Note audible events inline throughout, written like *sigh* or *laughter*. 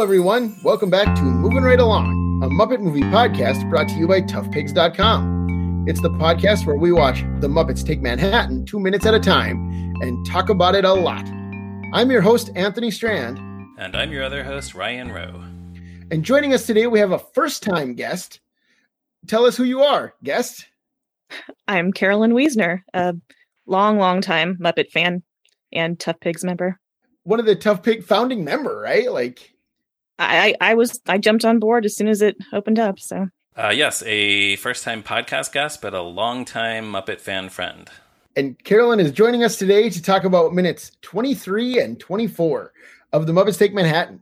Hello, everyone. Welcome back to Moving Right Along, a Muppet movie podcast brought to you by ToughPigs.com. It's the podcast where we watch The Muppets Take Manhattan two minutes at a time and talk about it a lot. I'm your host, Anthony Strand. And I'm your other host, Ryan Rowe. And joining us today, we have a first time guest. Tell us who you are, guest. I'm Carolyn Wiesner, a long, long time Muppet fan and Tough Pigs member. One of the Tough Pig founding member, right? Like I, I was I jumped on board as soon as it opened up. So uh, yes, a first time podcast guest, but a long time Muppet fan friend. And Carolyn is joining us today to talk about minutes 23 and 24 of the Muppets Take Manhattan.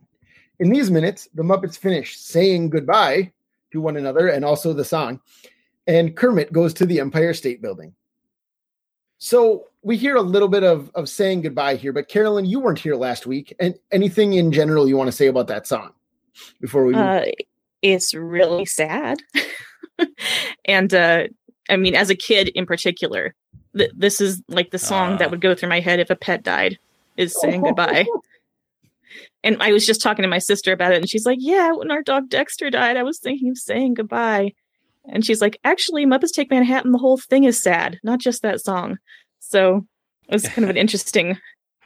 In these minutes, the Muppets finish saying goodbye to one another and also the song, and Kermit goes to the Empire State Building. So we hear a little bit of, of saying goodbye here, but Carolyn, you weren't here last week. And anything in general you want to say about that song before we uh, it's really sad. *laughs* and uh, I mean, as a kid in particular, th- this is like the song uh. that would go through my head if a pet died is saying *laughs* goodbye. And I was just talking to my sister about it, and she's like, Yeah, when our dog Dexter died, I was thinking of saying goodbye. And she's like, Actually, Muppets Take Manhattan, the whole thing is sad, not just that song. So it was kind of an *laughs* interesting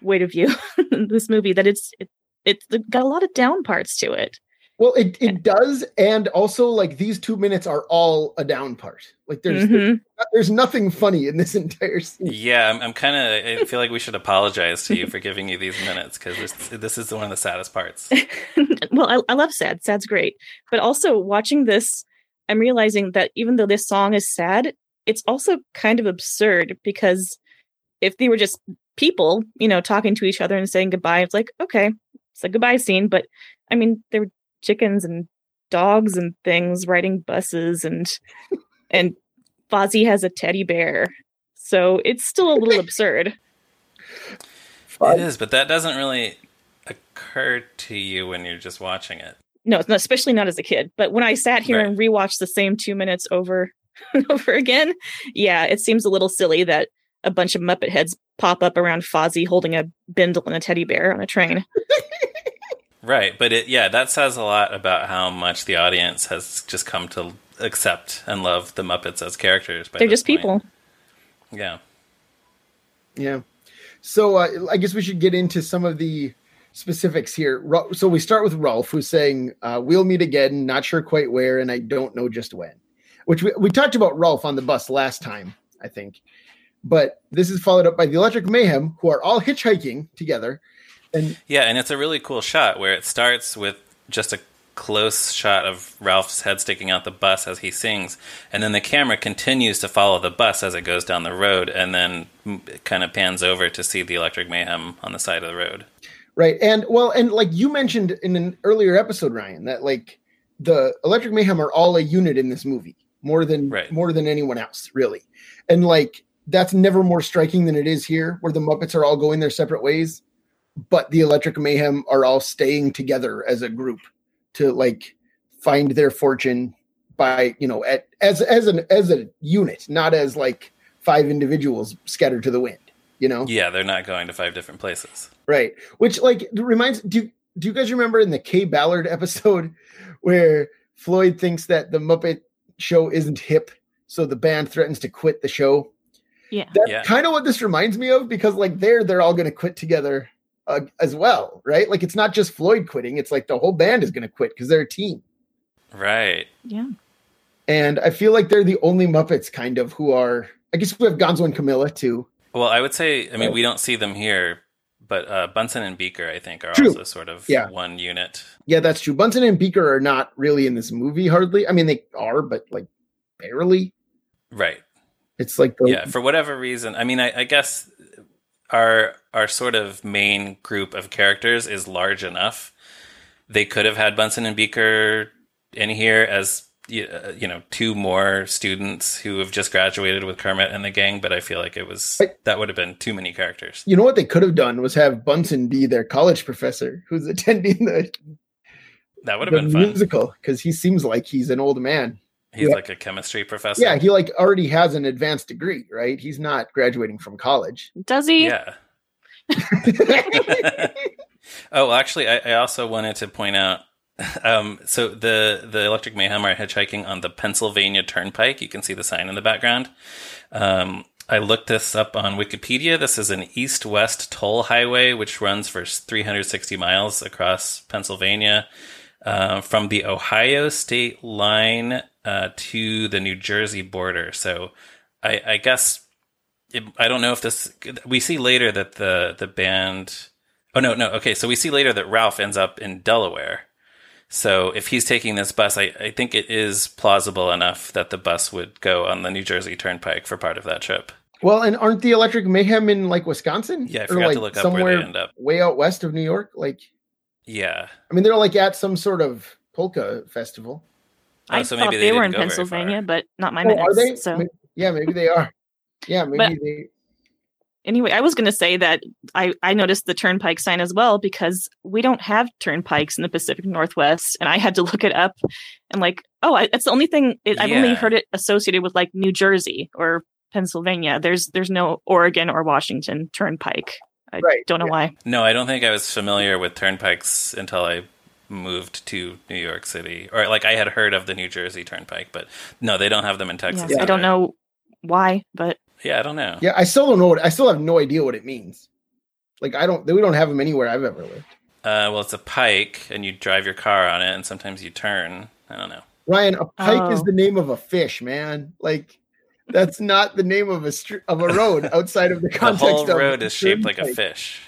way to view *laughs* this movie that it's it, it's got a lot of down parts to it. Well, it, it does, and also like these two minutes are all a down part. Like there's mm-hmm. there's, there's, nothing funny in this *laughs* entire scene. Yeah, I'm, I'm kind of. I feel like we should apologize to you for giving you these minutes because this, this is one of the saddest parts. well, I, I love sad. Sad's great, but also watching this, I'm realizing that even though this song is sad, it's also kind of absurd because if they were just people, you know, talking to each other and saying goodbye, it's like okay, it's a goodbye scene. But I mean, there were chickens and dogs and things riding buses and and Fozzie has a teddy bear. So it's still a little absurd. It is, but that doesn't really occur to you when you're just watching it. No, especially not as a kid. But when I sat here right. and rewatched the same two minutes over *laughs* and over again, yeah, it seems a little silly that a bunch of Muppet heads pop up around Fozzie holding a bindle and a teddy bear on a train. *laughs* Right, but it yeah, that says a lot about how much the audience has just come to accept and love the Muppets as characters. They're just point. people. Yeah. Yeah. So uh, I guess we should get into some of the specifics here. So we start with Rowlf, who's saying, uh, "We'll meet again. Not sure quite where, and I don't know just when." Which we, we talked about Rowlf on the bus last time, I think. But this is followed up by the Electric Mayhem, who are all hitchhiking together and yeah, and it's a really cool shot where it starts with just a close shot of Rowlf's head sticking out the bus as he sings, and then the camera continues to follow the bus as it goes down the road, and then kind of pans over to see the Electric Mayhem on the side of the road. Right, and well, and like you mentioned in an earlier episode, Ryan, that like the Electric Mayhem are all a unit in this movie, more than right. more than anyone else, really, and like that's never more striking than it is here, where the Muppets are all going their separate ways but the Electric Mayhem are all staying together as a group to like find their fortune by you know at as as an as a unit, not as like five individuals scattered to the wind. You know? Yeah, they're not going to five different places. Right. Which like reminds do do you guys remember in the Kaye Ballard *laughs* episode where Floyd thinks that the Muppet show isn't hip, so the band threatens to quit the show? Yeah. That's yeah. kind of what this reminds me of because like there they're all going to quit together uh, as well, right? Like it's not just Floyd quitting; it's like the whole band is going to quit because they're a team. Right. Yeah. And I feel like they're the only Muppets kind of who are. I guess we have Gonzo and Camilla too. Well, I would say, I mean, we don't see them here, but uh, Bunsen and Beaker, I think, are true. also sort of yeah. one unit. Yeah, that's true. Bunsen and Beaker are not really in this movie hardly. I mean, they are, but like barely. Right. It's like the, yeah, for whatever reason. I mean, I, I guess our our sort of main group of characters is large enough. They could have had Bunsen and Beaker in here as Uh, you know two more students who have just graduated with Kermit and the gang, but I feel like it was that would have been too many characters. You know what they could have done was have Bunsen be their college professor who's *laughs* attending the that would have been fun. musical because he seems like he's an old man. He's yeah. like a chemistry professor. Yeah, he like already has an advanced degree, right? He's not graduating from college. Does he? Yeah. *laughs* *laughs* Oh, actually, I, I also wanted to point out. *laughs* Um, so the the Electric Mayhem are hitchhiking on the Pennsylvania Turnpike. You can see the sign in the background. Um, I looked this up on Wikipedia. This is an east-west toll highway which runs for 360 miles across Pennsylvania, uh, from the Ohio state line uh, to the New Jersey border. So, I, I guess it, I don't know if this. We see later that the the band Oh no, no. Okay, so we see later that Rowlf ends up in Delaware. So if he's taking this bus, I, I think it is plausible enough that the bus would go on the New Jersey Turnpike for part of that trip. Well, and aren't the Electric Mayhem in like Wisconsin? Yeah, I forgot like to look up somewhere where they end up. Way out west of New York, like. Yeah. I mean, they're like at some sort of polka festival. I oh, so thought they, they were in Pennsylvania, but not my oh, minutes. Are they? So yeah, maybe they are. Yeah, maybe but, they anyway, I was going to say that I, I noticed the turnpike sign as well because we don't have turnpikes in the Pacific Northwest. And I had to look it up and like, oh, I, that's the only thing it, I've only heard it associated with like New Jersey or Pennsylvania. There's, there's no Oregon or Washington turnpike. I right. don't know yeah. why. No, I don't think I was familiar with turnpikes until I moved to New York City. Or like I had heard of the New Jersey turnpike, but no, they don't have them in Texas. Yeah, I don't know why, but yeah, I don't know. Yeah, I still don't know what I still have no idea what it means. Like I don't we don't have them anywhere I've ever lived. Uh, well, it's a pike, and you drive your car on it, and sometimes you turn. I don't know. Ryan, a pike oh. is the name of a fish, man. Like that's not the name of a str- of a road *laughs* outside of the context. the whole road is shaped like a fish.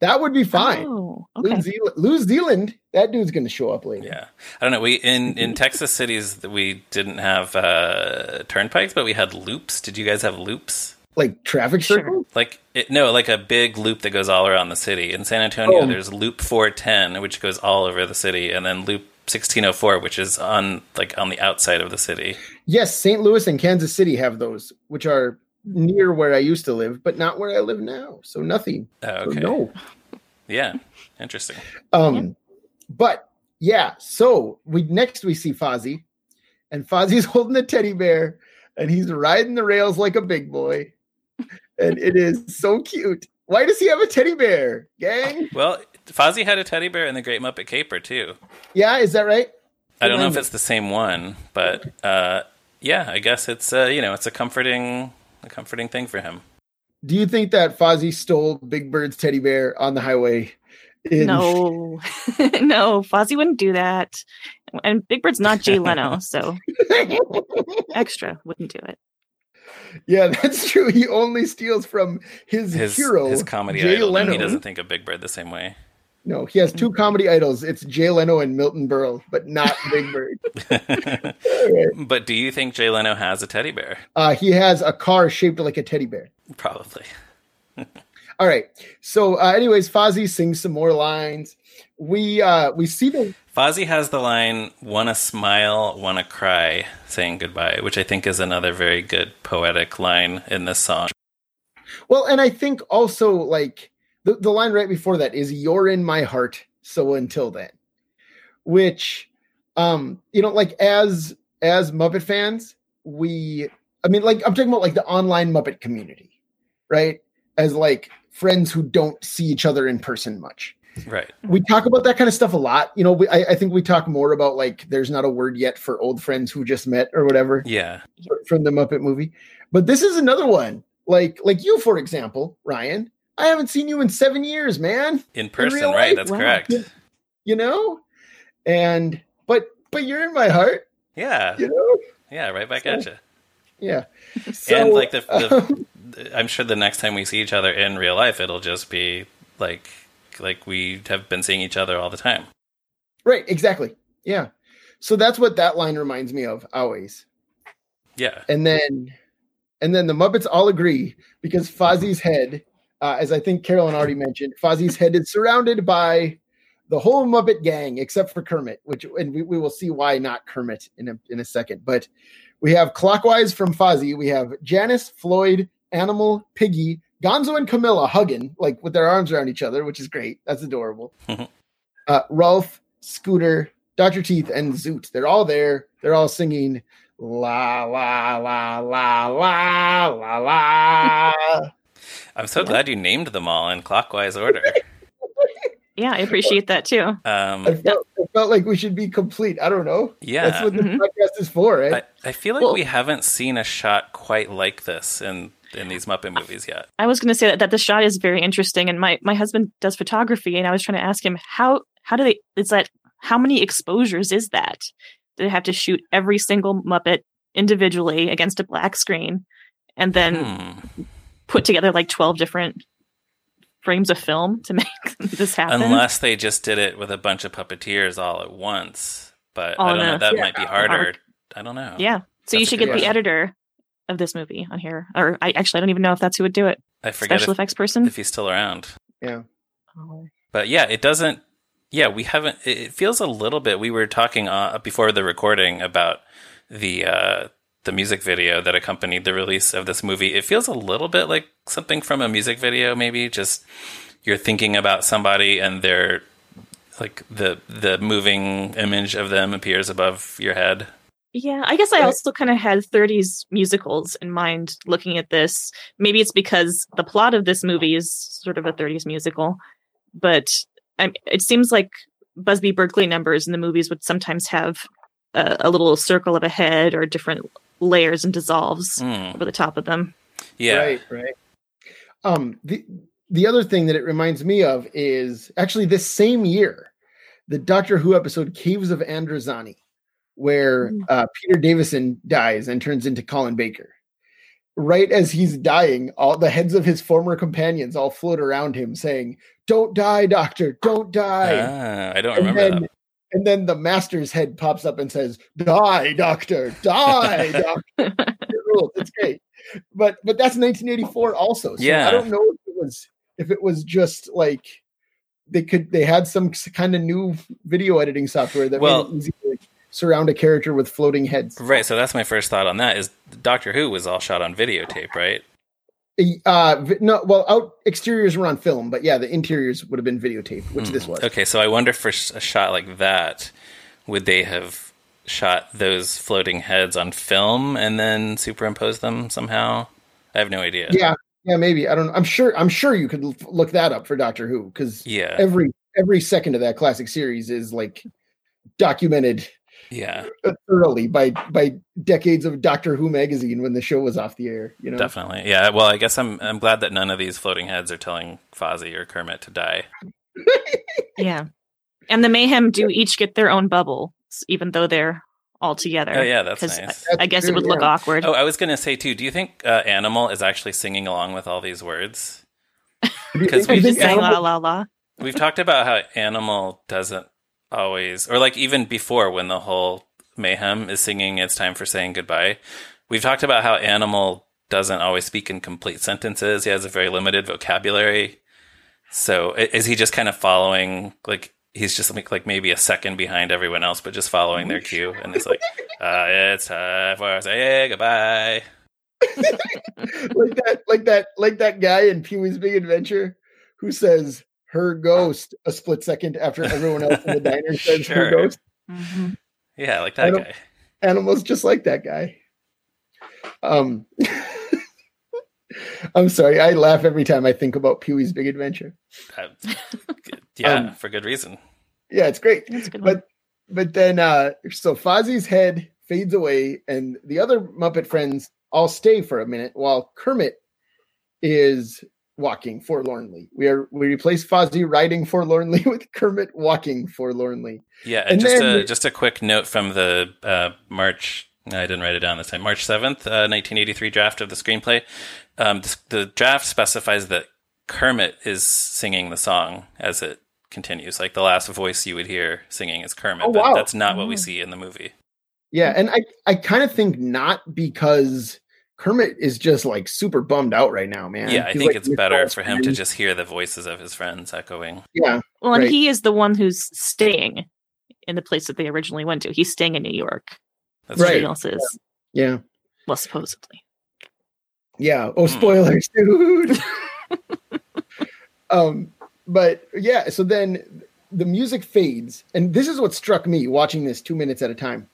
That would be fine. Oh, okay. New Zealand, New Zealand, that dude's going to show up later. Yeah, I don't know. We in in Texas cities we didn't have uh, turnpikes, but we had loops. Did you guys have loops? Like traffic circle? Like it, no, like a big loop that goes all around the city. In San Antonio, oh. there's Loop 410, which goes all over the city, and then Loop 1604, which is on like on the outside of the city. Yes, St. Louis and Kansas City have those, which are near where I used to live, but not where I live now. So nothing. Oh, okay. So no. Yeah. Interesting. Um, but yeah. So we next we see Fozzie, and Fozzie's *laughs* holding the teddy bear, and he's riding the rails like a big boy, and it is so cute. Why does he have a teddy bear, gang? *laughs* Well, Fozzie had a teddy bear in the Great Muppet Caper too. Yeah, is that right? I don't know if it's the same one, but uh, yeah, I guess it's uh, you know it's a comforting a comforting thing for him. Do you think that Fozzie stole Big Bird's teddy bear on the highway? In... No, *laughs* no, Fozzie wouldn't do that. And Big Bird's not Jay Leno, *laughs* so extra wouldn't do it. Yeah, that's true. He only steals from his, his hero, his comedy Jay idol. Leno. He doesn't think of Big Bird the same way. No, he has two comedy idols. It's Jay Leno and Milton Berle, but not Big *laughs* Bird. *laughs* right. But do you think Jay Leno has a teddy bear? Uh, he has a car shaped like a teddy bear. Probably. *laughs* All right. So, uh, anyways, Fozzie sings some more lines. We uh, we see the Fozzie has the line "Wanna smile, wanna cry," saying goodbye, which I think is another very good poetic line in this song. Well, and I think also like the, the line right before that is you're in my heart so until then which um you know like as as muppet fans we i mean like i'm talking about like the online muppet community right? As like friends who don't see each other in person much. Right. We talk about that kind of stuff a lot. You know we, I, I think we talk more about like there's not a word yet for old friends who just met or whatever yeah. from the muppet movie. But this is another one. Like like you for example ryan I haven't seen you in seven years, man. In person, in right? That's wow. correct. You know, and but but you're in my heart. Yeah. You know. Yeah, right back so, at you. Yeah. So, and like the, the um, I'm sure the next time we see each other in real life, it'll just be like like we have been seeing each other all the time. Right. Exactly. Yeah. So that's what that line reminds me of always. Yeah. And then and then the Muppets all agree because Fozzie's head uh, as I think Carolyn already mentioned, Fozzie's head is surrounded by the whole Muppet gang except for Kermit, which and we, we will see why not Kermit in a in a second. But we have clockwise from Fozzie, we have Janice, Floyd, Animal, Piggy, Gonzo, and Camilla hugging like with their arms around each other, which is great. That's adorable. *laughs* uh, Rowlf, Scooter, Doctor Teeth, and Zoot. They're all there. They're all singing la la la la la la la. I'm so glad you named them all in clockwise order. *laughs* Yeah, I appreciate that too. Um, I, felt, I, felt, like we should be complete. I don't know. Yeah, that's what the mm-hmm. podcast is for, right? I, I feel like well, we haven't seen a shot quite like this in in these Muppet movies yet. I was going to say that, that the shot is very interesting, and my my husband does photography, and I was trying to ask him how how do they is that how many exposures is that? Do they have to shoot every single Muppet individually against a black screen, and then hmm. Put together like twelve different frames of film to *laughs* make this happen. Unless they just did it with a bunch of puppeteers all at once. But all I don't know. That yeah. might be harder. I don't know. Yeah. So that's you should get question. the editor of this movie on here. Or I actually I don't even know if that's who would do it. I forget special if, effects person. If he's still around. Yeah. Oh. But yeah, it doesn't yeah, we haven't it feels a little bit we were talking uh, before the recording about the uh the music video that accompanied the release of this movie. It feels a little bit like something from a music video, maybe just you're thinking about somebody and they're like the the moving image of them appears above your head. Yeah, I guess I also kind of had 30s musicals in mind looking at this. Maybe it's because the plot of this movie is sort of a 30s musical, but I, it seems like Busby Berkeley numbers in the movies would sometimes have a, a little circle of a head or different layers and dissolves mm. over the top of them. Yeah. Right, right. Um the the other thing that it reminds me of is actually this same year, the Doctor Who episode Caves of Androzani, where mm. uh, Peter Davison dies and turns into Colin Baker. Right as he's dying, all the heads of his former companions all float around him saying, Don't die, Doctor, don't die. Ah, I don't and remember then, that and then the master's head pops up and says, "Die, doctor, die, *laughs* doctor." it's great, but but that's 1984 also. So yeah, I don't know if it was if it was just like they could they had some kind of new video editing software that well, made it easy to like, surround a character with floating heads. Right. So that's my first thought on that. Is Doctor Who was all shot on videotape, right? Uh, no, well, out exteriors were on film, but yeah, the interiors would have been videotape, which mm. this was. Okay, so I wonder for a shot like that, would they have shot those floating heads on film and then superimpose them somehow? I have no idea. Yeah, yeah, maybe. I don't. I'm sure. I'm sure you could look that up for Doctor Who because yeah, every every second of that classic series is like documented yeah thoroughly by by decades of Doctor Who magazine when the show was off the air. You know, definitely. Yeah. Well, I guess I'm I'm glad that none of these floating heads are telling Fozzie or Kermit to die. *laughs* yeah, and the Mayhem do each get their own bubble, even though they're all together. Oh yeah, that's nice. I, I guess it would look awkward. Oh, I was gonna say too. Do you think uh, Animal is actually singing along with all these words? *laughs* Because *laughs* we just saying la la la. We've talked about how Animal doesn't always, or like even before when the whole mayhem is singing "It's time for saying goodbye." We've talked about how Animal doesn't always speak in complete sentences. He has a very limited vocabulary. So is he just kind of following like he's just like, like maybe a second behind everyone else, but just following their cue, and it's like, *laughs* uh, it's time for say goodbye. *laughs* like that, like that, like that guy in Pee Wee's Big Adventure who says, her ghost a split second after everyone else in the *laughs* diner says sure. her ghost. Mm-hmm. Yeah, like that Anim- guy. Animals just like that guy. Um, *laughs* I'm sorry, I laugh every time I think about Pee Wee's Big Adventure. Uh, yeah, um, for good reason. Yeah, it's great. but one. but then uh so Fozzie's head fades away, and the other Muppet friends all stay for a minute while Kermit is walking forlornly. We are we replace Fozzie riding forlornly *laughs* with Kermit walking forlornly. Yeah, and, and just a just a quick note from the uh, March. I didn't write it down this time. March seventh, uh, nineteen eighty three draft of the screenplay. Um, the, the draft specifies that Kermit is singing the song as it continues. Like the last voice you would hear singing is Kermit, oh, wow. but that's not what we mm. see in the movie. Yeah, and I I kind of think not because Kermit is just like super bummed out right now, man. Yeah, I He's think like, it's better for him to just hear the voices of his friends echoing. Yeah. Well, and right. he is the one who's staying in the place that they originally went to. He's staying in New York. That's right. else is. Yeah. Well, supposedly. Yeah. Oh, hmm. spoilers, *laughs* dude. um, but yeah, so then the music fades, and this is what struck me watching this two minutes at a time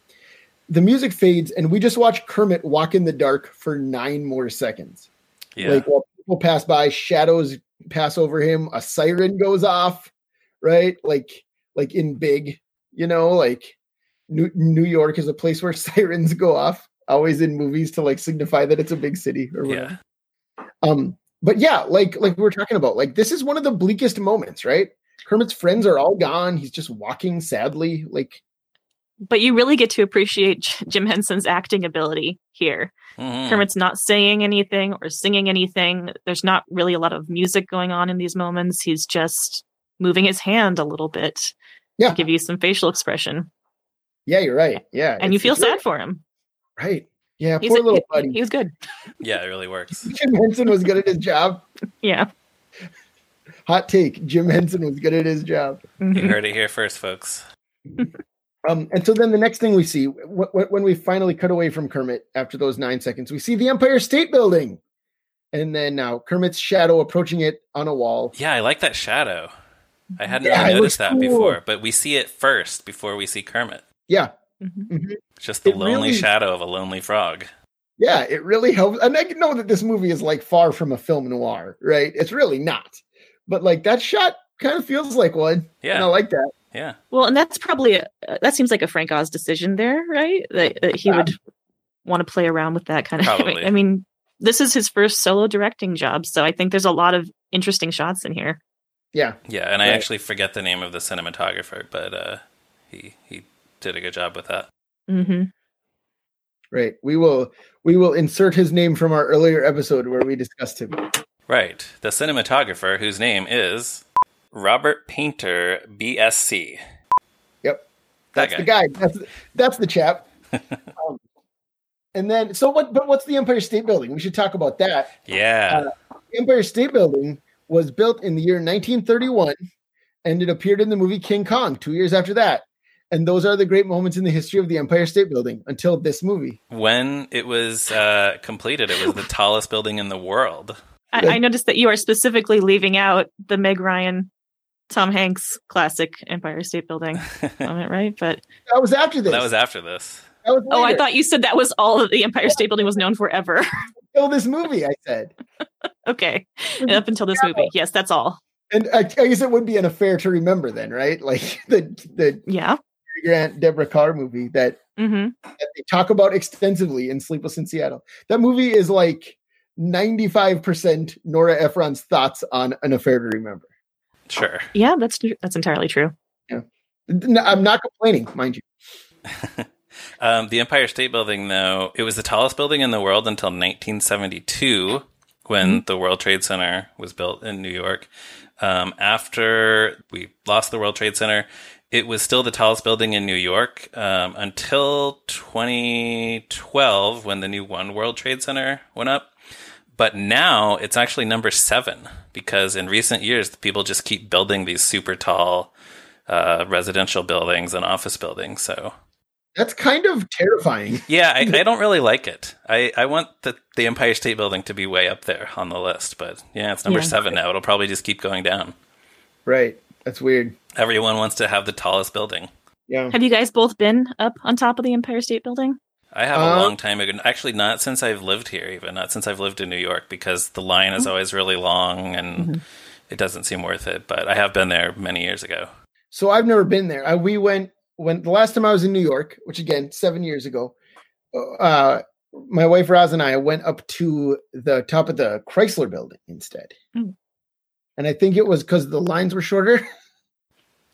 the music fades and we just watch Kermit walk in the dark for nine more seconds. Yeah. Like while people pass by, shadows pass over him, a siren goes off, right? Like like in big, you know, like New, New York is a place where *laughs* sirens go off, always in movies to like signify that it's a big city or whatever. Yeah. Um, but yeah, like like we were talking about, like this is one of the bleakest moments, right? Kermit's friends are all gone. He's just walking sadly, like. But you really get to appreciate Jim Henson's acting ability here. Mm-hmm. Kermit's not saying anything or singing anything. There's not really a lot of music going on in these moments. He's just moving his hand a little bit yeah. to give you some facial expression. Yeah, you're right. Yeah. And you feel sad for him. Right. Yeah, He's poor a, little buddy. He was good. Yeah, it really works. *laughs* Jim Henson was good at his job. Yeah. Hot take: Jim Henson was good at his job. Mm-hmm. You heard it here first, folks. *laughs* um, and so then the next thing we see w- w- when we finally cut away from Kermit after those nine seconds, we see the Empire State Building, and then now Kermit's shadow approaching it on a wall. Yeah, I like that shadow. I hadn't yeah, really noticed that cool. before, but we see it first before we see Kermit. Yeah, mm-hmm. Mm-hmm. just the it lonely really, shadow of a lonely frog. Yeah, it really helps. And I know that this movie is like far from a film noir, right? It's really not but like that shot kind of feels like one. Yeah, and I like that. Yeah. Well, and that's probably a, that seems like a Frank Oz decision there, right? That, that he yeah. would want to play around with that kind of. Probably. I mean, this is his first solo directing job, so I think there's a lot of interesting shots in here. Yeah. Yeah, and I actually forget the name of the cinematographer, but uh, he he did a good job with that. Mm-hmm. Right. We will we will insert his name from our earlier episode where we discussed him. Right. The cinematographer, whose name is Robert Paynter, BSC. Yep. That's guy. the guy. That's that's the chap. *laughs* um, and then, so what? But what's the Empire State Building? We should talk about that. Yeah. Uh, Empire State Building was built in the year 1931, and it appeared in the movie King Kong two years after that. And those are the great moments in the history of the Empire State Building until this movie. When it was uh, completed, it was the tallest building in the world. I, I noticed that you are specifically leaving out the Meg Ryan Tom Hanks classic Empire State Building *laughs* moment, right? But that was after this. That was after this. Was oh, I thought you said that was all that the Empire State Building was known for ever. *laughs* Until this movie, I said. *laughs* okay, and up until this movie, yes, that's all. And I, I guess it would be an affair to remember then, right? Like the the yeah Grant Deborah Kerr movie that, mm-hmm. that they talk about extensively in Sleepless in Seattle. That movie is like 95% Nora Ephron's thoughts on an affair to remember. Sure. Yeah, that's that's entirely true. Yeah. No, I'm not complaining, mind you. *laughs* um, the Empire State Building, though, it was the tallest building in the world until 1972 when mm-hmm. the World Trade Center was built in New York. Um, after we lost the World Trade Center, it was still the tallest building in New York um, until 2012 when the new One World Trade Center went up. But now it's actually number seven because in recent years, people just keep building these super tall uh, residential buildings and office buildings. So that's kind of terrifying. *laughs* Yeah, I, I, don't really like it. I, I want the, the Empire State Building to be way up there on the list, but yeah, it's number yeah. seven now. It'll probably just keep going down. Right. That's weird. Everyone wants to have the tallest building. Yeah. Have you guys both been up on top of the Empire State Building? I have uh, a long time ago. Actually, not since I've lived here, even not since I've lived in New York, because the line is mm-hmm. always really long and mm-hmm. it doesn't seem worth it. But I have been there many years ago. So I've never been there. I, we went when the last time I was in New York, which again seven years ago. Uh, my wife Roz and I went up to the top of the Chrysler Building instead, mm. and I think it was because the lines were shorter. *laughs*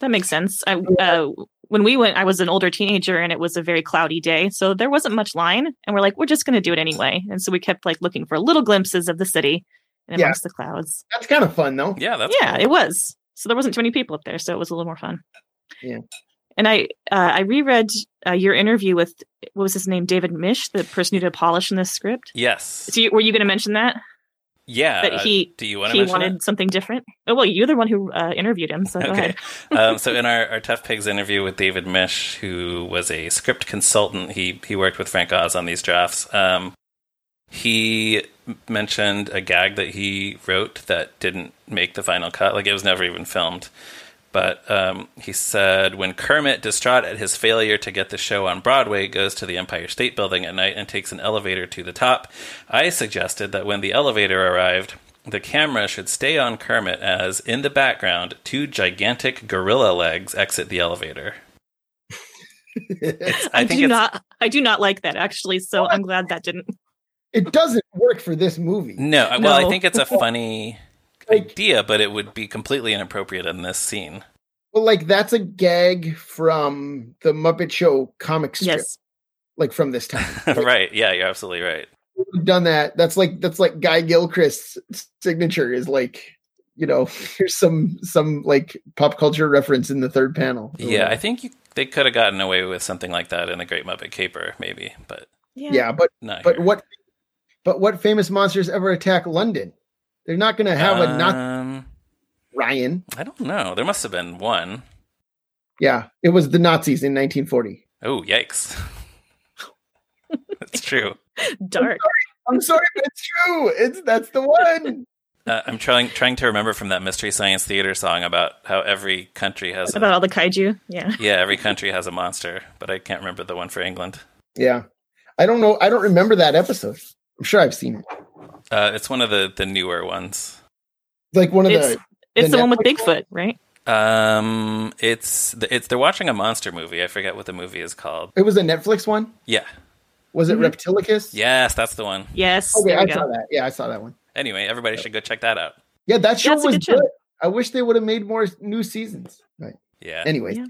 That makes sense. I, uh, when we went, I was an older teenager and it was a very cloudy day. So there wasn't much line. And we're like, we're just going to do it anyway. And so we kept like looking for little glimpses of the city and amongst yeah. the clouds. That's kind of fun though. Yeah. That's yeah, cool. it was. So there wasn't too many people up there. So it was a little more fun. Yeah. And I, uh, I reread uh, your interview with what was his name, David Misch, the person who did polish in this script. Yes. So you, were you going to mention that? Yeah. That he do you want to? he wanted something different. Oh well, you're the one who uh, interviewed him. So okay. *laughs* um, so in *laughs* our, our Tough Pigs interview with David Misch, who was a script consultant, he he worked with Frank Oz on these drafts. Um, he mentioned a gag that he wrote that didn't make the final cut. Like it was never even filmed. But um, he said when Kermit, distraught at his failure to get the show on Broadway, goes to the Empire State Building at night and takes an elevator to the top, I suggested that when the elevator arrived, the camera should stay on Kermit as, in the background, two gigantic gorilla legs exit the elevator. I, I do not. I do not like that actually. So I'm glad that didn't. It doesn't work for this movie. No, well. I think it's a funny like, idea, but it would be completely inappropriate in this scene. Well, like that's a gag from the Muppet Show comic strip, yes. like from this time. Like, *laughs* right? Yeah, you're absolutely right. Done that. That's like that's like Guy Gilchrist's signature is like you know *laughs* here's some some like pop culture reference in the third panel. Yeah, I think you, they could have gotten away with something like that in the Great Muppet Caper, maybe, but yeah, yeah but but here. what but what famous monsters ever attack London? They're not going to have um, a not Ryan. I don't know. There must have been one. Yeah, it was the Nazis in 1940. Oh, yikes. *laughs* That's true. Dark. I'm sorry, I'm sorry, but it's true. It's that's the one. *laughs* *laughs* Uh, I'm trying trying to remember from that Mystery Science Theater song about how every country has about a, all the kaiju. Yeah. Yeah, every country has a monster, but I can't remember the one for England. Yeah, I don't know. I don't remember that episode. I'm sure I've seen it. Uh, it's one of the the newer ones. Like one of it's, the. It's the, the one with Bigfoot, right? Um, it's it's they're watching a monster movie. I forget what the movie is called. It was a Netflix one. Yeah. Was it mm-hmm. Reptilicus? Yes, that's the one. Yes. Okay, I go. saw that. Yeah, I saw that one. Anyway, everybody should go check that out. Yeah, that show yeah, was good. good. I wish they would have made more new seasons. Right. Yeah. Anyways. Yeah.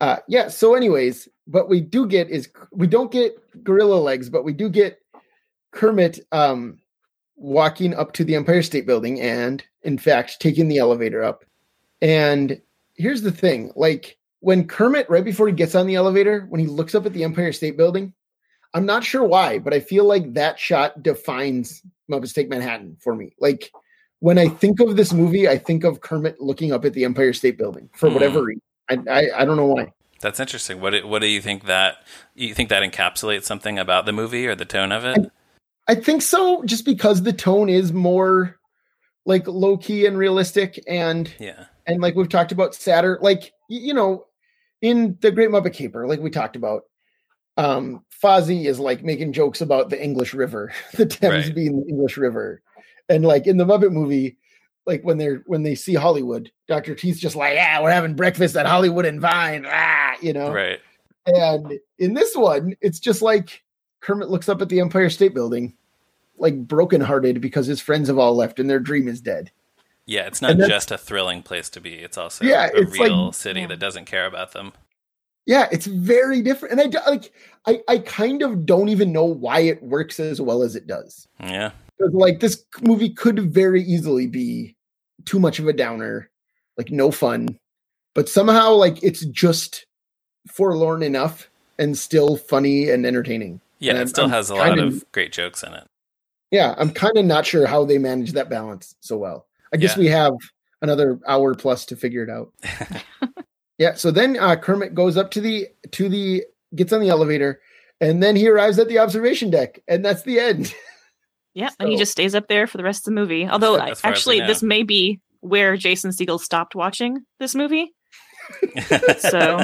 Uh, yeah. So, anyways, what we do get is we don't get gorilla legs, but we do get Kermit um, walking up to the Empire State Building and, in fact, taking the elevator up. And here's the thing like, when Kermit, right before he gets on the elevator, when he looks up at the Empire State Building, I'm not sure why, but I feel like that shot defines Muppets Take Manhattan for me. Like, when I think of this movie, I think of Kermit looking up at the Empire State Building for mm. whatever reason. I, I, I don't know why. That's interesting. What what do you think that you think that encapsulates something about the movie or the tone of it? I think so, just because the tone is more like low key and realistic, and yeah, and like we've talked about sadder, like you know, in the Great Muppet Caper, like we talked about, um, Fozzie is like making jokes about the English River, *laughs* the Thames right. being the English River, and like in the Muppet movie, like when they're when they see Hollywood, Doctor Teeth's just like, yeah, we're having breakfast at Hollywood and Vine, ah, you know, right. And in this one, it's just like Kermit looks up at the Empire State Building, like brokenhearted because his friends have all left and their dream is dead. Yeah, it's not just a thrilling place to be. It's also yeah, a it's real like, city yeah. that doesn't care about them. Yeah, it's very different, and I like. I I kind of don't even know why it works as well as it does. Yeah, because like this movie could very easily be too much of a downer, like no fun, but somehow like it's just forlorn enough and still funny and entertaining. Yeah, and it still I'm has a lot of great jokes in it. Yeah, I'm kind of not sure how they manage that balance so well. I guess yeah. we have another hour plus to figure it out. *laughs* yeah, so then uh, Kermit goes up to the to the gets on the elevator, and then he arrives at the observation deck, and that's the end. *laughs* Yeah, so, and he just stays up there for the rest of the movie. Although, actually, this may be where Jason Segel stopped watching this movie. *laughs* so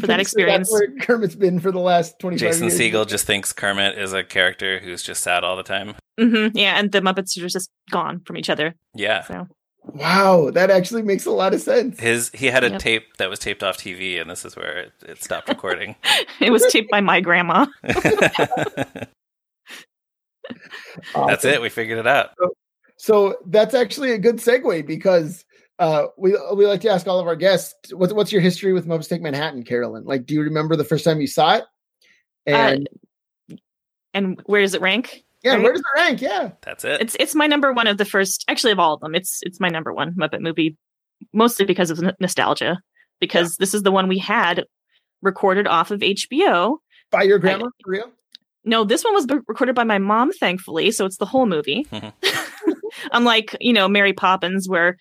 for that experience. That where Kermit's been for the last 25 Jason years. Segel just thinks Kermit is a character who's just sad all the time. Mm-hmm, yeah, and the Muppets are just gone from each other. Yeah. So. Wow, that actually makes a lot of sense. His he had a yep. tape that was taped off TV, and this is where it, it stopped *laughs* recording. it was taped by my grandma. Awesome. *laughs* *laughs* That's it. We figured it out. So, so, that's actually a good segue because uh, we we like to ask all of our guests what's what's your history with Muppets Take Manhattan, Carolyn? Like, do you remember the first time you saw it? Uh, and uh, and where does it rank? Yeah, right? where does it rank? Yeah, that's it. It's it's my number one of the first, actually of all of them. It's it's my number one Muppet movie, mostly because of nostalgia. Because yeah. this is the one we had recorded off of HBO by your grandma, I, for real? No, this one was recorded by my mom, thankfully. So it's the whole movie. *laughs* *laughs* Unlike, you know, Mary Poppins, where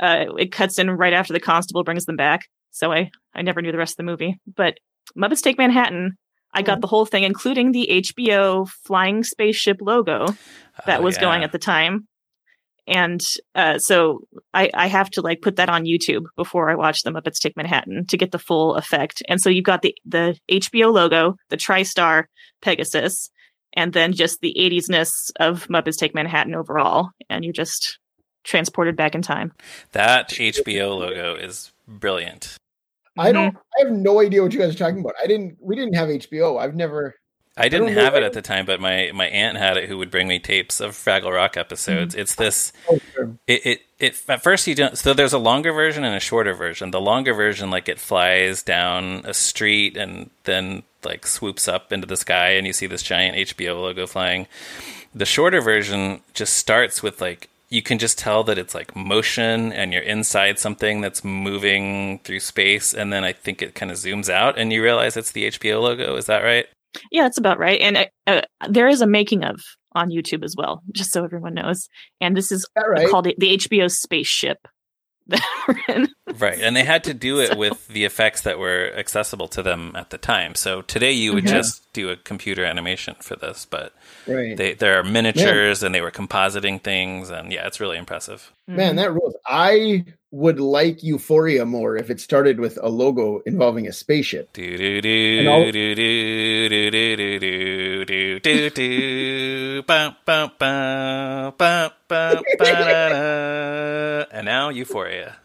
uh, it cuts in right after the constable brings them back. So I, I never knew the rest of the movie. But Muppets Take Manhattan, I got mm-hmm. the whole thing, including the HBO flying spaceship logo that oh, was yeah. going at the time and uh, so I, I have to like put that on YouTube before I watch the Muppets Take Manhattan to get the full effect. And so you've got the the HBO logo, the TriStar Pegasus, and then just the 80s-ness of Muppets Take Manhattan overall, and you're just transported back in time. That HBO logo is brilliant. I don't. Mm-hmm. I have no idea what you guys are talking about. I didn't. We didn't have HBO. I've never. I didn't I have it at the time, but my, my aunt had it, who would bring me tapes of Fraggle Rock episodes. Mm-hmm. It's this. Oh, sure. it, it it at first you don't. So there's a longer version and a shorter version. The longer version, like it flies down a street and then like swoops up into the sky, and you see this giant HBO logo flying. The shorter version just starts with like you can just tell that it's like motion and you're inside something that's moving through space and then i think it kind of zooms out and you realize it's the hbo logo. Is that right? Yeah that's about right. And uh, uh, there is a making of on youtube as well just so everyone knows. And this is right? called the hbo spaceship *laughs* right. And they had to do it so. with the effects that were accessible to them at the time. So today you would mm-hmm. just do a computer animation for this, but right. they, there are miniatures and they were compositing things. And yeah, it's really impressive. Man, mm-hmm. that rules. I would like Euphoria more if it started with a logo involving a spaceship. *laughs* And now Euphoria.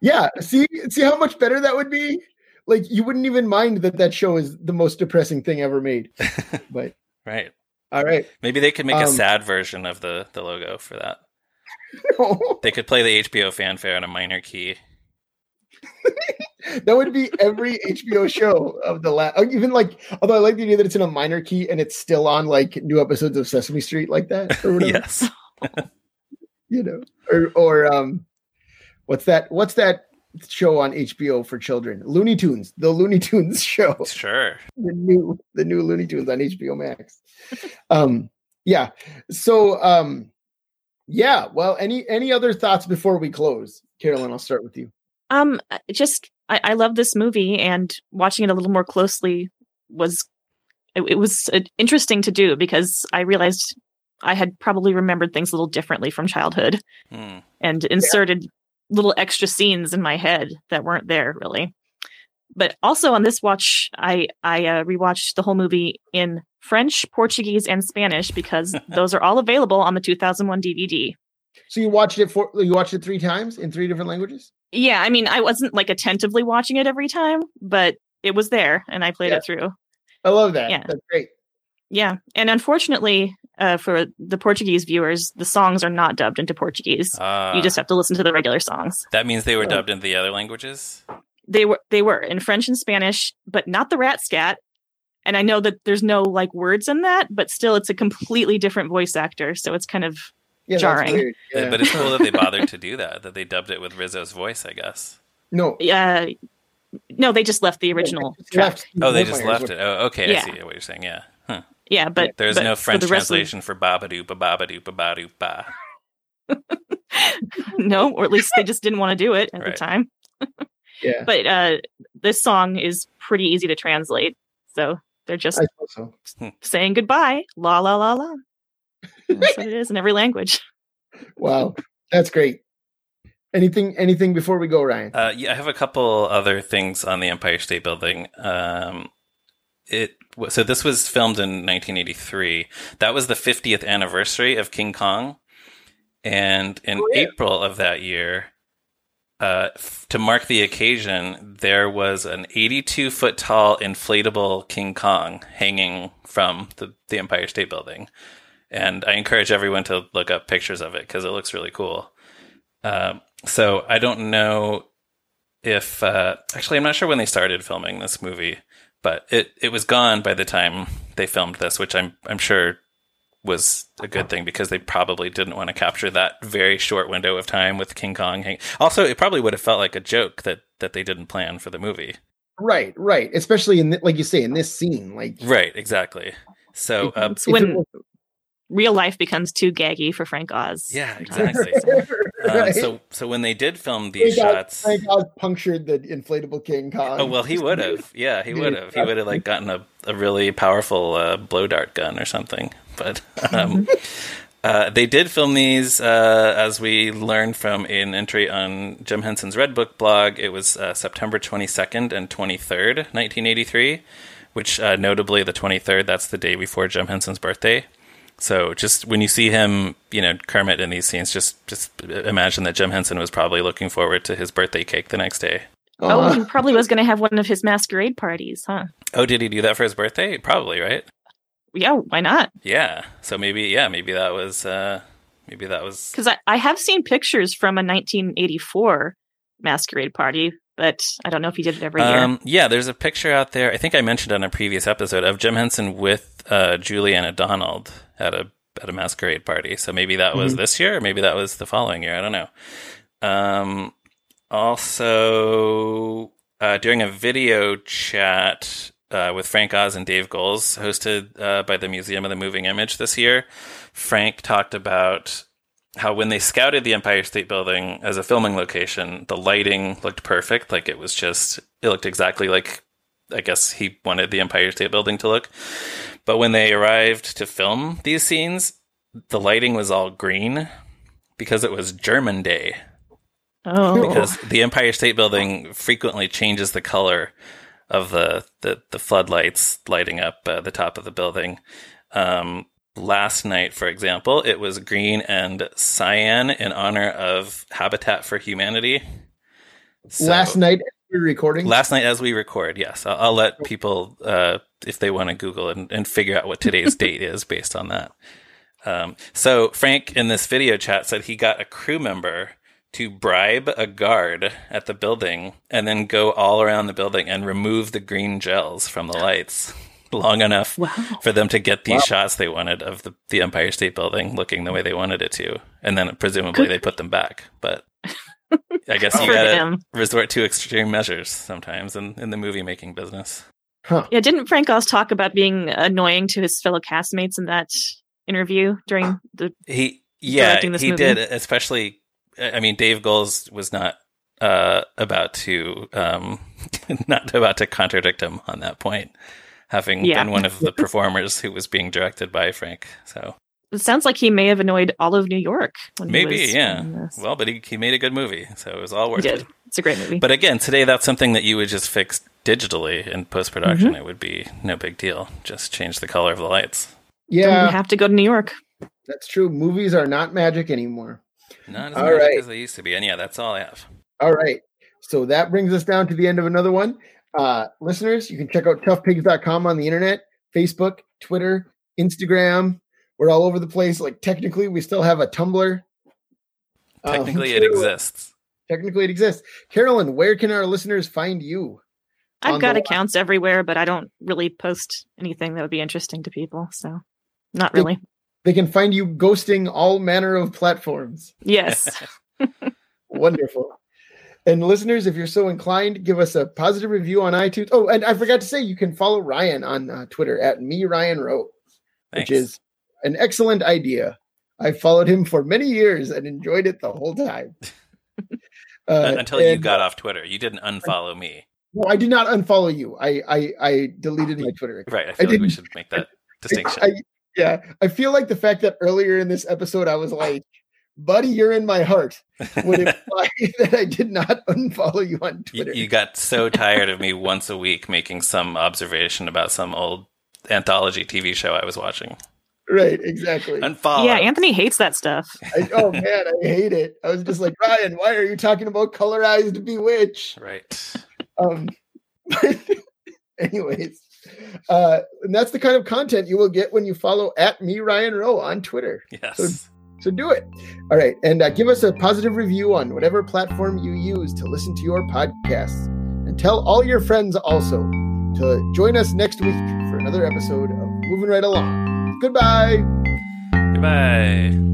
Yeah, see see how much better that would be? Like you wouldn't even mind that that show is the most depressing thing ever made. *laughs* But Right. All right. Maybe they could make um, a sad version of the the logo for that. No. They could play the HBO fanfare on a minor key. *laughs* that would be every HBO show of the last. Even like, although I like the idea that it's in a minor key and it's still on like new episodes of Sesame Street like that. Or whatever. yes. *laughs* you know, or or um, what's that? What's that show on HBO for children? Looney Tunes, the Looney Tunes *laughs* show. Sure. The new the new Looney Tunes on HBO Max. um, yeah. So um yeah. Well, any any other thoughts before we close, Carolyn? I'll start with you. Um, just I, I love this movie, and watching it a little more closely was it, it was uh, interesting to do because I realized I had probably remembered things a little differently from childhood, hmm. and inserted yeah. little extra scenes in my head that weren't there really. But also on this watch, I I uh, rewatched the whole movie in French, Portuguese, and Spanish because *laughs* those are all available on the 2001 DVD. So you watched it for you watched it three times in three different languages? Yeah, I mean, I wasn't like attentively watching it every time, but it was there and I played yeah. it through. I love that. Yeah. That's great. Yeah. And unfortunately, uh, for the Portuguese viewers, the songs are not dubbed into Portuguese. Uh, you just have to listen to the regular songs. That means they were dubbed into the other languages? They were they were in French and Spanish, but not the rat scat. And I know that there's no like words in that, but still it's a completely different voice actor, so it's kind of yeah, jarring. Yeah. But it's cool that they bothered *laughs* to do that, that they dubbed it with Rizzo's voice, I guess. No. Yeah. Uh, no, they just left the original track. oh, they just left it. Oh, okay. Yeah. I see what you're saying. Yeah. Huh. Yeah, but there's but no French translation for translation of... for babadoo, babadoo, babadoo, ba. *laughs* no, or at least they just didn't want to do it at right. the time. *laughs* yeah. But uh, this song is pretty easy to translate. So they're just so. Hmm. saying goodbye. La la la la. That's what it is in every language. Wow. That's great. Anything anything before we go, Ryan? Uh, yeah, I have a couple other things on the Empire State Building. Um, it so this was filmed in 1983. That was the 50th anniversary of King Kong, and in oh, yeah. April of that year, uh, f- to mark the occasion, there was an 82 foot tall inflatable King Kong hanging from the, the Empire State Building. And I encourage everyone to look up pictures of it because it looks really cool. Um, so I don't know if, uh, actually, I'm not sure when they started filming this movie, but it, it was gone by the time they filmed this, which I'm, I'm sure was a good thing because they probably didn't want to capture that very short window of time with King Kong. Hang- also, it probably would have felt like a joke that that they didn't plan for the movie. Right, right. Especially in the, like you say in this scene, like right, exactly. So it's uh, when real life becomes too gaggy for Frank Oz. Yeah, exactly. *laughs* uh, so, so when they did film these Frank shots, Frank Oz punctured the inflatable King Kong. Oh well, he would have. Yeah, he would have. He would have like gotten a, a really powerful uh, blow dart gun or something. But *laughs* um, uh, they did film these, uh, as we learned from an entry on Jim Henson's Red Book blog. It was uh, September 22nd and 23rd, 1983 which uh, notably the 23rd, that's the day before Jim Henson's birthday. So just when you see him, you know, Kermit in these scenes, just just imagine that Jim Henson was probably looking forward to his birthday cake the next day. Oh, uh, he *laughs* probably was going to have one of his masquerade parties, huh? Oh, did he do that for his birthday? Probably, right? Yeah, why not? Yeah. So maybe, yeah, maybe that was, uh maybe that was because I, I have seen pictures from a 1984 masquerade party but I don't know if he did it every um, year. Yeah, there's a picture out there. I think I mentioned on a previous episode of Jim Henson with uh, Juliana Donald at a at a masquerade party. So maybe that was mm-hmm. this year, or maybe that was the following year. I don't know. Um, also, uh, during a video chat uh, with Frank Oz and Dave Goelz, hosted uh, by the Museum of the Moving Image this year, Frank talked about how when they scouted the Empire State Building as a filming location, the lighting looked perfect. Like it was just, it looked exactly like I guess he wanted the Empire State Building to look. But when they arrived to film these scenes, the lighting was all green because it was German Day. Oh. Because the Empire State Building frequently changes the color of the the, the floodlights lighting up uh, the top of the building. Um, last night, for example, it was green and cyan in honor of Habitat for Humanity. So, last night, we recording. Last night, as we record, yes. I'll, I'll let people, uh, if they want to Google and, and figure out what today's *laughs* date is based on that. Um, so Frank in this video chat said he got a crew member to bribe a guard at the building and then go all around the building and remove the green gels from the lights long enough wow. for them to get these wow. shots they wanted of the, the Empire State Building looking the way they wanted it to. And then presumably they put them back. But *laughs* I guess you gotta resort to extreme measures sometimes in, in the movie making business. Huh. Yeah, didn't Frank Oz talk about being annoying to his fellow castmates in that interview during the he yeah he movie? did especially I mean Dave Goelz was not uh, about to um, *laughs* not about to contradict him on that point having yeah. been one of the performers who was being directed by Frank. So it sounds like he may have annoyed all of New York. Maybe, yeah. Well, but he, he made a good movie, so it was all worth it. It's a great movie. But again, today that's something that you would just fix digitally in post production. Mm-hmm. It would be no big deal. Just change the color of the lights. Yeah, you have to go to New York. That's true. Movies are not magic anymore. Not as all magic right. as they used to be. And yeah, that's all I have. All right. So that brings us down to the end of another one. Uh, listeners, you can check out toughpigs.com on the internet, Facebook, Twitter, Instagram. We're all over the place. Like technically, we still have a Tumblr. Uh, technically, um, it exists. Technically, it exists. Carolyn, where can our listeners find you? I've got accounts everywhere, but I don't really post anything that would be interesting to people. So, not really. They, they can find you ghosting all manner of platforms. Yes. *laughs* *laughs* Wonderful. And listeners, if you're so inclined, give us a positive review on iTunes. Oh, and I forgot to say, you can follow Ryan on uh, Twitter at me Ryan Roe, which is an excellent idea. I followed him for many years and enjoyed it the whole time. *laughs* uh, Until and, you got off Twitter, you didn't unfollow me. No, I did not unfollow you. I I, I deleted my Twitter. Account. Right. I feel I like we should make that *laughs* distinction. I, yeah, I feel like the fact that earlier in this episode I was like, buddy, you're in my heart would *laughs* imply *laughs* that I did not unfollow you on Twitter. You, you, got so tired of me once a week making some observation about some old anthology TV show I was watching. Right, exactly. Unfollow. Yeah, Anthony hates that stuff. *laughs* I, oh man, I hate it. I was just like, Ryan, why are you talking about colorized bewitch? Right. Um. anyways, uh, and that's the kind of content you will get when you follow at me Ryan Roe on Twitter. Yes. So so do it. All right. And uh, give us a positive review on whatever platform you use to listen to your podcasts. And tell all your friends also to join us next week for another episode of Moving Right Along. Goodbye. Goodbye.